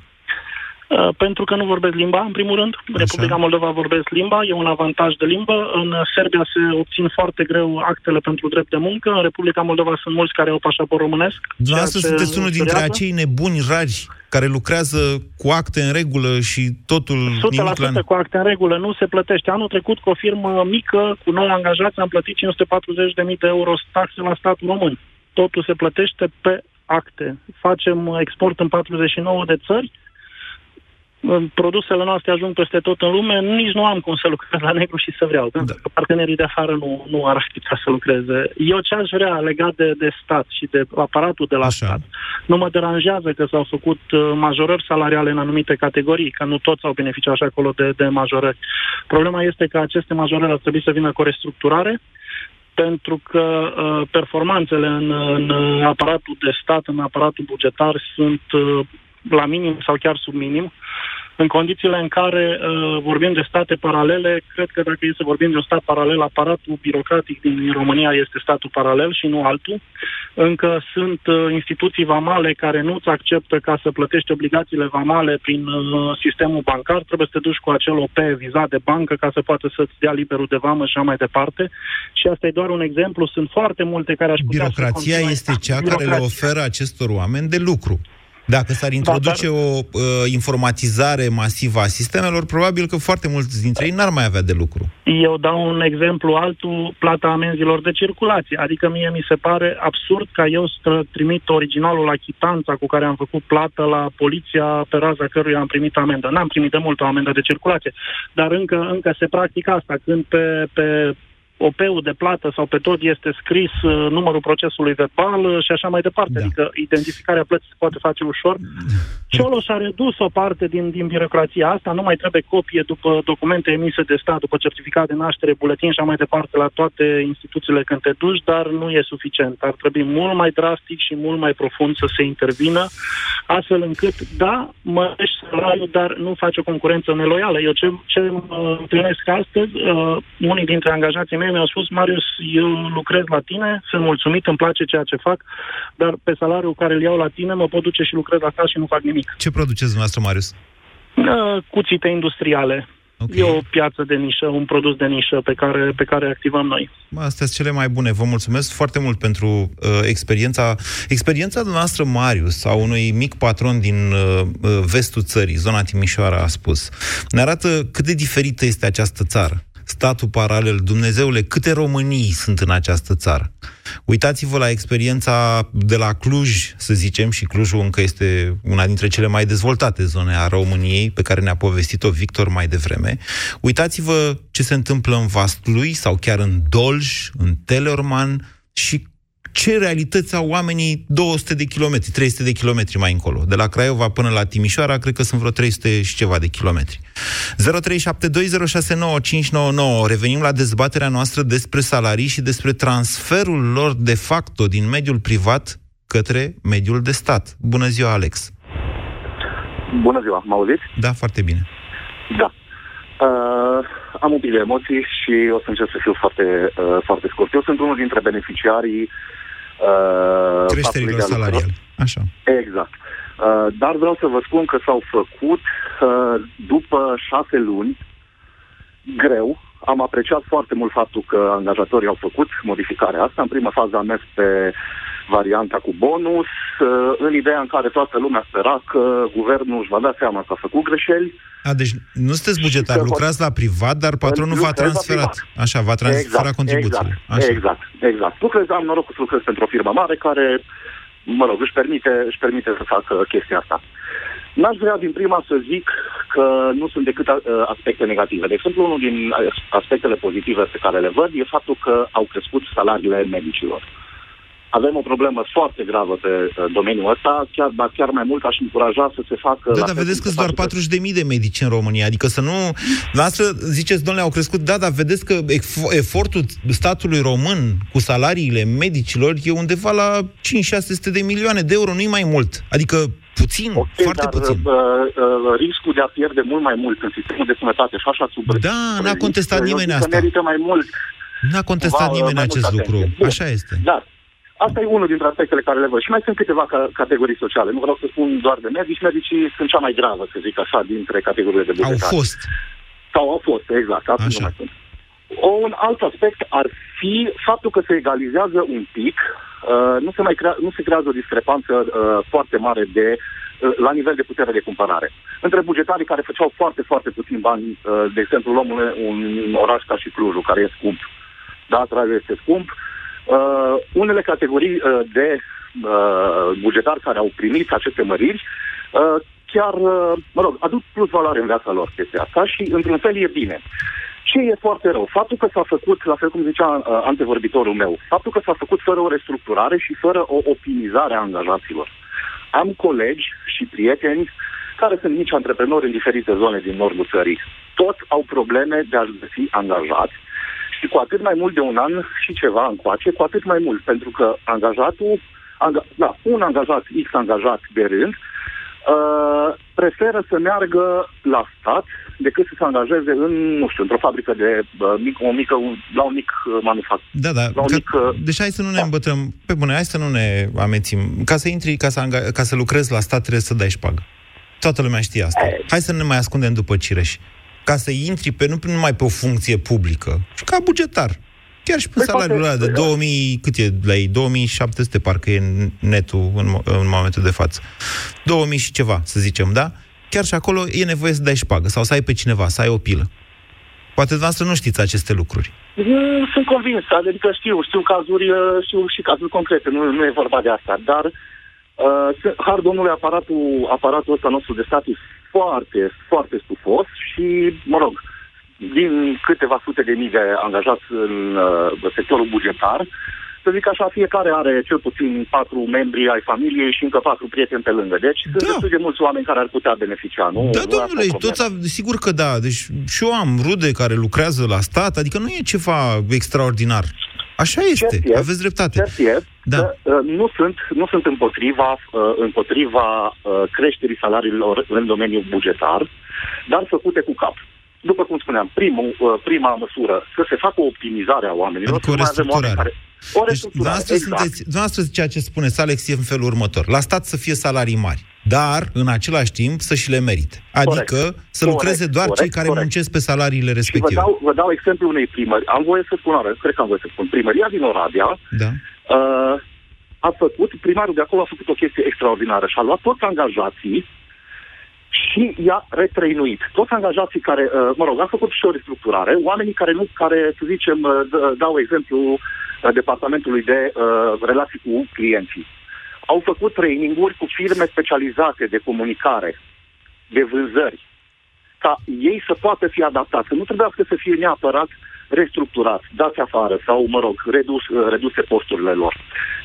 S17: Uh, Pentru că nu vorbesc limba, în primul rând. În Republica Moldova vorbesc limba, e un avantaj de limbă. În Serbia se obțin foarte greu actele pentru drept de muncă. În Republica Moldova sunt mulți care au pașaport românesc.
S3: Dumneavoastră
S17: ceea ce
S3: sunteți unul dintre
S17: durează.
S3: acei nebuni rari care lucrează cu acte în regulă și totul nimic la...
S17: 100% cu acte în regulă, nu se plătește. Anul trecut, cu o firmă mică, cu noi angajați, am plătit 540.000 de euro taxe la statul român. Totul se plătește pe acte. Facem export în 49 de țări, produsele noastre ajung peste tot în lume, nici nu am cum să lucrez la negru și să vreau, da. pentru că partenerii de afară nu, nu ar putea să lucreze. Eu ce aș vrea legat de, de stat și de aparatul de la Așa. stat, nu mă deranjează că s-au făcut uh, majorări salariale în anumite categorii, că nu toți au beneficiat și acolo de, de majorări. Problema este că aceste majorări ar trebui să vină cu o restructurare, pentru că uh, performanțele în, în aparatul de stat, în aparatul bugetar sunt uh, la minim sau chiar sub minim. În condițiile în care uh, vorbim de state paralele, cred că dacă e să vorbim de un stat paralel, aparatul birocratic din România este statul paralel și nu altul. Încă sunt uh, instituții vamale care nu-ți acceptă ca să plătești obligațiile vamale prin uh, sistemul bancar. Trebuie să te duci cu acel OP vizat de bancă ca să poată să-ți dea liberul de vamă și așa mai departe. Și asta e doar un exemplu. Sunt foarte multe care aș putea
S3: Birocrația
S17: să continue.
S3: este cea care le oferă acestor oameni de lucru. Dacă s-ar introduce
S17: Da,
S3: o uh, informatizare masivă a sistemelor, probabil că foarte mulți dintre ei n-ar mai avea de lucru.
S17: Eu dau un exemplu altul, plata amenzilor de circulație. Adică mie mi se pare absurd ca eu să trimit originalul la chitanța cu care am făcut plată la poliția pe raza căruia am primit amendă. N-am primit de mult o amendă de circulație, dar încă, încă se practică asta. Când pe, pe OP-ul de plată sau pe tot este scris uh, numărul procesului verbal uh, și așa mai departe. Da. Adică identificarea plății se poate face ușor. Ciolo și-a redus o parte din, din birocrația asta, nu mai trebuie copie după documente emise de stat, după certificat de naștere, buletin și așa mai departe la toate instituțiile când te duci, dar nu e suficient. Ar trebui mult mai drastic și mult mai profund să se intervină, astfel încât, da, mărești salariul, dar nu faci o concurență neloială. Eu ce, ce mă întâlnesc astăzi, uh, unii dintre angajații mei mi-au spus, Marius, eu lucrez la tine, sunt mulțumit, îmi place ceea ce fac, dar pe salariul care îl iau la tine mă pot duce și lucrez acasă și nu fac nimic.
S3: Ce produceți dumneavoastră, Marius?
S17: Uh, cuțite industriale. Okay. E o piață de nișă, un produs de nișă pe care, pe care activăm noi.
S3: Astea sunt cele mai bune. Vă mulțumesc foarte mult pentru uh, experiența. Experiența noastră, Marius, sau unui mic patron din uh, uh, vestul țării, zona Timișoara, a spus, ne arată cât de diferită este această țară statul paralel. Dumnezeule, câte Românii sunt în această țară? Uitați-vă la experiența de la Cluj, să zicem, și Clujul încă este una dintre cele mai dezvoltate zone a României, pe care ne-a povestit-o Victor mai devreme. Uitați-vă ce se întâmplă în Vaslui sau chiar în Dolj, în Telorman și ce realități au oamenii 200 de kilometri, 300 de kilometri mai încolo. De la Craiova până la Timișoara, cred că sunt vreo 300 și ceva de kilometri. 0372069599. Revenim la dezbaterea noastră despre salarii și despre transferul lor de facto din mediul privat către mediul de stat. Bună ziua, Alex!
S18: Bună ziua, mă auziți?
S3: Da, foarte bine.
S18: Da. Uh, am un pic de emoții și o să încerc să fiu foarte, uh, foarte scurt. Eu sunt unul dintre beneficiarii
S3: uh, creșterilor salariale. Așa.
S18: Exact. Uh, dar vreau să vă spun că s-au făcut uh, după șase luni greu. Am apreciat foarte mult faptul că angajatorii au făcut modificarea asta. În prima fază am mers pe varianta cu bonus, uh, în ideea în care toată lumea spera că guvernul își va da seama că a făcut greșeli.
S3: A, deci nu sunteți bugetar, lucrați la privat, dar patronul v-a transferat. Așa, v-a transferat exact, contribuțiile.
S18: Exact, Așa. exact, exact. Lucrez, am norocul să lucrez pentru o firmă mare care, mă rog, își permite, își permite să facă chestia asta. N-aș vrea din prima să zic că nu sunt decât uh, aspecte negative. De exemplu, unul din aspectele pozitive pe care le văd e faptul că au crescut salariile medicilor avem o problemă foarte gravă pe uh, domeniul ăsta, chiar, dar chiar mai mult aș încuraja să se facă...
S3: Da, dar vedeți că sunt doar 40.000 de medici în România, adică să nu... Lasă, ziceți, domnule, au crescut, da, dar vedeți că efortul statului român cu salariile medicilor e undeva la 5-600 de milioane de euro, nu-i mai mult. Adică puțin, okay, foarte dar, puțin. Uh,
S18: uh, riscul de a pierde mult mai mult în sistemul de sănătate și așa sub...
S3: Da, n-a contestat nimeni asta.
S18: merită mai mult.
S3: N-a contestat cumva, nimeni acest lucru. Așa este.
S18: Da. Asta e unul dintre aspectele care le văd. Și mai sunt câteva ca- categorii sociale. Nu vreau să spun doar de medici. Medicii sunt cea mai gravă, să zic așa, dintre categoriile de bugetari.
S3: Au fost.
S18: Sau au fost, exact. Asta nu mai sunt. O, un alt aspect ar fi faptul că se egalizează un pic, uh, nu, se mai crea, nu se creează o discrepanță uh, foarte mare de uh, la nivel de putere de cumpărare. Între bugetarii care făceau foarte, foarte puțin bani, uh, de exemplu, luăm un, un oraș ca și Clujul, care e scump, da, Traiul este scump, uh, Uh, unele categorii uh, de uh, bugetari care au primit aceste măriri uh, chiar, uh, mă rog, aduc plus valoare în viața lor chestia asta și, într-un fel, e bine. Ce e foarte rău? Faptul că s-a făcut, la fel cum zicea uh, antevorbitorul meu, faptul că s-a făcut fără o restructurare și fără o optimizare a angajaților. Am colegi și prieteni care sunt mici antreprenori în diferite zone din nordul țării. Toți au probleme de a-și găsi angajați și cu atât mai mult de un an și ceva încoace, cu atât mai mult, pentru că angajatul, anga, da, un angajat, X angajat de rând, uh, preferă să meargă la stat decât să se angajeze în, nu știu, într-o fabrică de uh, mic, o mică, un, la un mic uh, manufactură.
S3: Da, da. La un
S18: ca, mic, uh,
S3: deci hai să nu ne da. îmbătrăm. Pe bune, hai să nu ne amețim. Ca să intri, ca să, anga- ca să lucrezi la stat, trebuie să dai șpagă. Toată lumea știe asta. Hai să nu ne mai ascundem după cireși ca să intri pe, nu numai pe o funcție publică, ci ca bugetar. Chiar și pe păi salariul ăla de 2000, cât e la ei? 2700 parcă e netul în, în momentul de față. 2000 și ceva, să zicem, da? Chiar și acolo e nevoie să dai șpagă sau să ai pe cineva, să ai o pilă. Poate dumneavoastră nu știți aceste lucruri.
S18: Sunt convins, adică știu, știu cazuri, știu și cazuri concrete, nu, nu e vorba de asta, dar uh, har domnului aparatul, aparatul ăsta nostru de stat foarte, foarte stufos și, mă rog, din câteva sute de mii de angajați în uh, sectorul bugetar, să zic așa, fiecare are cel puțin patru membri ai familiei și încă patru prieteni pe lângă. Deci da. sunt destul de mulți oameni care ar putea beneficia, nu?
S3: Da, domnule, toți, sigur că da. Deci și eu am rude care lucrează la stat, adică nu e ceva extraordinar. Așa este, cert aveți dreptate.
S18: Cert este da. că uh, nu, sunt, nu sunt împotriva, uh, împotriva uh, creșterii salariilor în domeniul bugetar, dar făcute cu cap. După cum spuneam, primul, uh, prima măsură, să se facă o optimizare a oamenilor.
S3: Adică o restructurare.
S18: Care, O
S3: Deci,
S18: restructurare,
S3: dumneavoastră,
S18: exact.
S3: sunteți, dumneavoastră ceea ce spuneți, Alex, e în felul următor. La stat să fie salarii mari, dar, în același timp, să și le merite. Adică
S18: Corect.
S3: să lucreze
S18: Corect,
S3: doar
S18: corect,
S3: cei care
S18: corect.
S3: muncesc pe salariile
S18: Și vă
S3: respective.
S18: dau, vă dau exemplu unei primări. Am voie să spun, are, cred că am voie să spun. Primăria din Oradea
S3: Da.
S18: uh, a făcut, primarul de acolo a făcut o chestie extraordinară și a luat toți angajații și i-a retrăinuit. Toți angajații care, uh, mă rog, a făcut și o restructurare, oamenii care nu, care, să zicem, uh, d- dau exemplu uh, departamentului de uh, relații cu clienții. Au făcut traininguri cu firme specializate de comunicare, de vânzări, ca ei să poată fi adaptați, să nu trebuiască să fie neapărat restructurați, dați afară sau, mă rog, redus, uh, reduse posturile lor.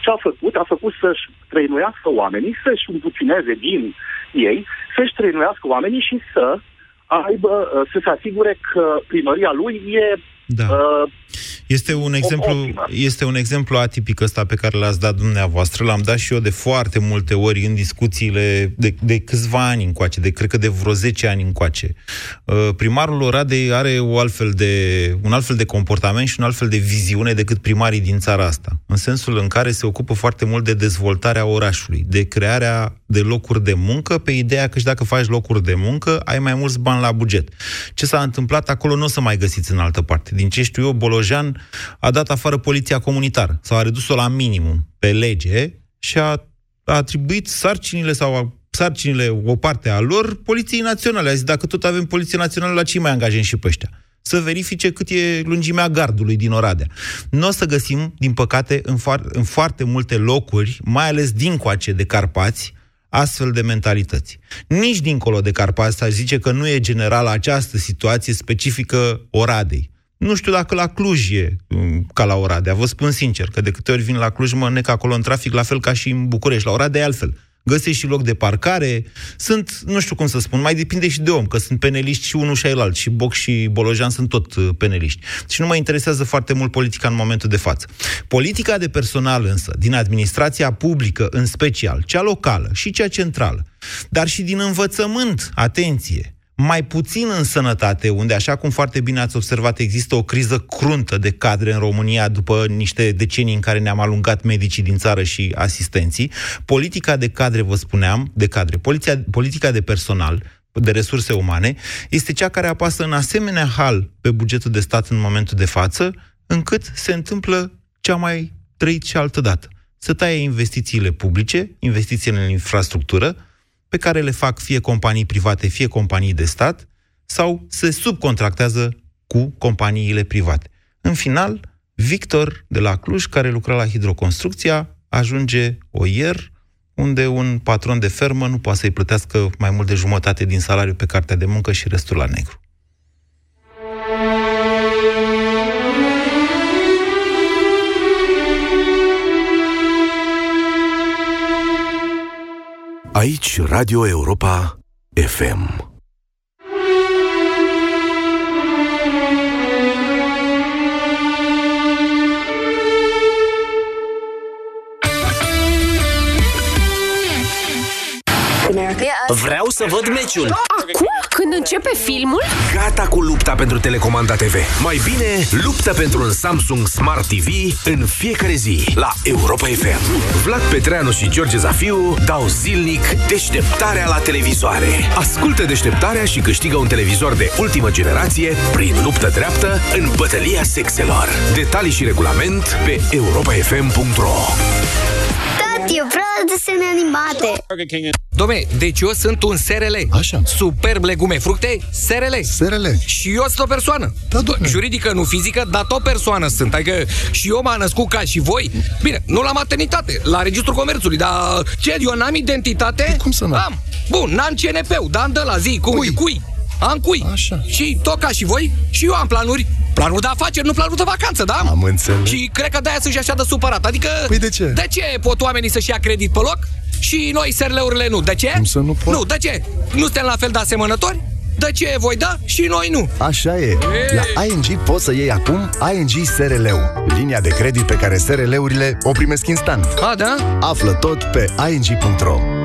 S18: Ce a făcut? A făcut să-și trăinuiască oamenii, să-și împuțineze din ei, să-și trăinuiască oamenii și să aibă, uh, să se asigure că primăria lui e
S3: Da.
S18: uh,
S3: Este un exemplu, este un exemplu atipic ăsta pe care l-ați dat dumneavoastră. L-am dat și eu de foarte multe ori în discuțiile de, de câțiva ani încoace, de cred că de vreo 10 ani încoace. Uh, Primarul Oradei are o altfel de, un altfel de comportament și un altfel de viziune decât primarii din țara asta. În sensul în care se ocupă foarte mult de dezvoltarea orașului, de crearea de locuri de muncă, pe ideea că și dacă faci locuri de muncă, ai mai mulți bani la buget. Ce s-a întâmplat acolo nu o să mai găsiți în altă parte. Din ce știu eu, Bolojan a dat afară poliția comunitară sau a redus-o la minimum pe lege și a, a atribuit sarcinile sau a, sarcinile, o parte a lor, Poliției Naționale. A zis, dacă tot avem Poliție Națională, la ce mai angajăm și pe ăștia? Să verifice cât e lungimea gardului din Oradea. Nu o să găsim, din păcate, în, foar- în foarte multe locuri, mai ales din coace de Carpați, astfel de mentalități. Nici dincolo de Carpați aș zice că nu e generală această situație specifică Oradei. Nu știu dacă la Cluj e um, ca la Oradea. Vă spun sincer că de câte ori vin la Cluj mă nec acolo în trafic, la fel ca și în București. La Oradea e altfel. Găsești și loc de parcare. Sunt, nu știu cum să spun, mai depinde și de om, că sunt peneliști și unul și alt. Și Boc și Bolojan sunt tot uh, peneliști. Și nu mă interesează foarte mult politica în momentul de față. Politica de personal însă, din administrația publică în special, cea locală și cea centrală, dar și din învățământ, atenție, mai puțin în sănătate, unde, așa cum foarte bine ați observat, există o criză cruntă de cadre în România după niște decenii în care ne-am alungat medicii din țară și asistenții. Politica de cadre, vă spuneam, de cadre, poliția, politica de personal, de resurse umane, este cea care apasă în asemenea hal pe bugetul de stat în momentul de față, încât se întâmplă cea mai trăit și altă dată. Să taie investițiile publice, investițiile în infrastructură, pe care le fac fie companii private, fie companii de stat, sau se subcontractează cu companiile private. În final, Victor de la Cluj, care lucra la hidroconstrucția, ajunge o ier unde un patron de fermă nu poate să-i plătească mai mult de jumătate din salariu pe cartea de muncă și restul la negru.
S12: Aici Radio Europa FM.
S19: Vreau să văd meciul.
S10: Acum? Când începe filmul?
S4: Gata cu lupta pentru telecomanda TV. Mai bine, luptă pentru un Samsung Smart TV în fiecare zi la Europa FM. Vlad Petreanu și George Zafiu dau zilnic deșteptarea la televizoare. Ascultă deșteptarea și câștigă un televizor de ultimă generație prin luptă dreaptă în bătălia sexelor. Detalii și regulament pe europafm.ro
S20: Tati, eu vreau desene animate.
S8: Dom'le, deci eu sunt un SRL. Așa. Superb legume, fructe, SRL.
S21: SRL.
S8: Și eu sunt o persoană. Da, doamne. Juridică, nu fizică, dar tot persoană sunt. Adică și eu m-am născut ca și voi. Bine, nu la maternitate, la Registrul Comerțului, dar ce, eu n-am identitate?
S21: Păi cum să n
S8: Am. Bun, n-am CNP-ul, dar am de la zi, cum, cui? cui? Am cui. Așa. Și tot ca și voi, și eu am planuri. Planuri de afaceri, nu planuri de vacanță, da?
S21: Am înțeles.
S8: Și cred că de-aia sunt și așa de supărat. Adică...
S21: Păi de ce?
S8: De ce pot oamenii să-și ia credit pe loc și noi SRL-urile nu? De ce?
S21: Cum să nu pot?
S8: Nu, de ce? Nu suntem la fel de asemănători? De ce voi da și noi nu?
S21: Așa e. La ING poți să iei acum ING SRL-ul. Linia de credit pe care SRL-urile o primesc instant.
S8: A, da?
S21: Află tot pe ing.ro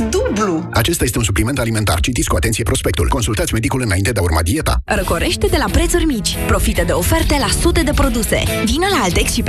S22: dublu.
S21: Acesta este un supliment alimentar. Citiți cu atenție prospectul. Consultați medicul înainte de a urma dieta.
S11: Răcorește de la prețuri mici. Profită de oferte la sute de produse. Vino la Altex și pe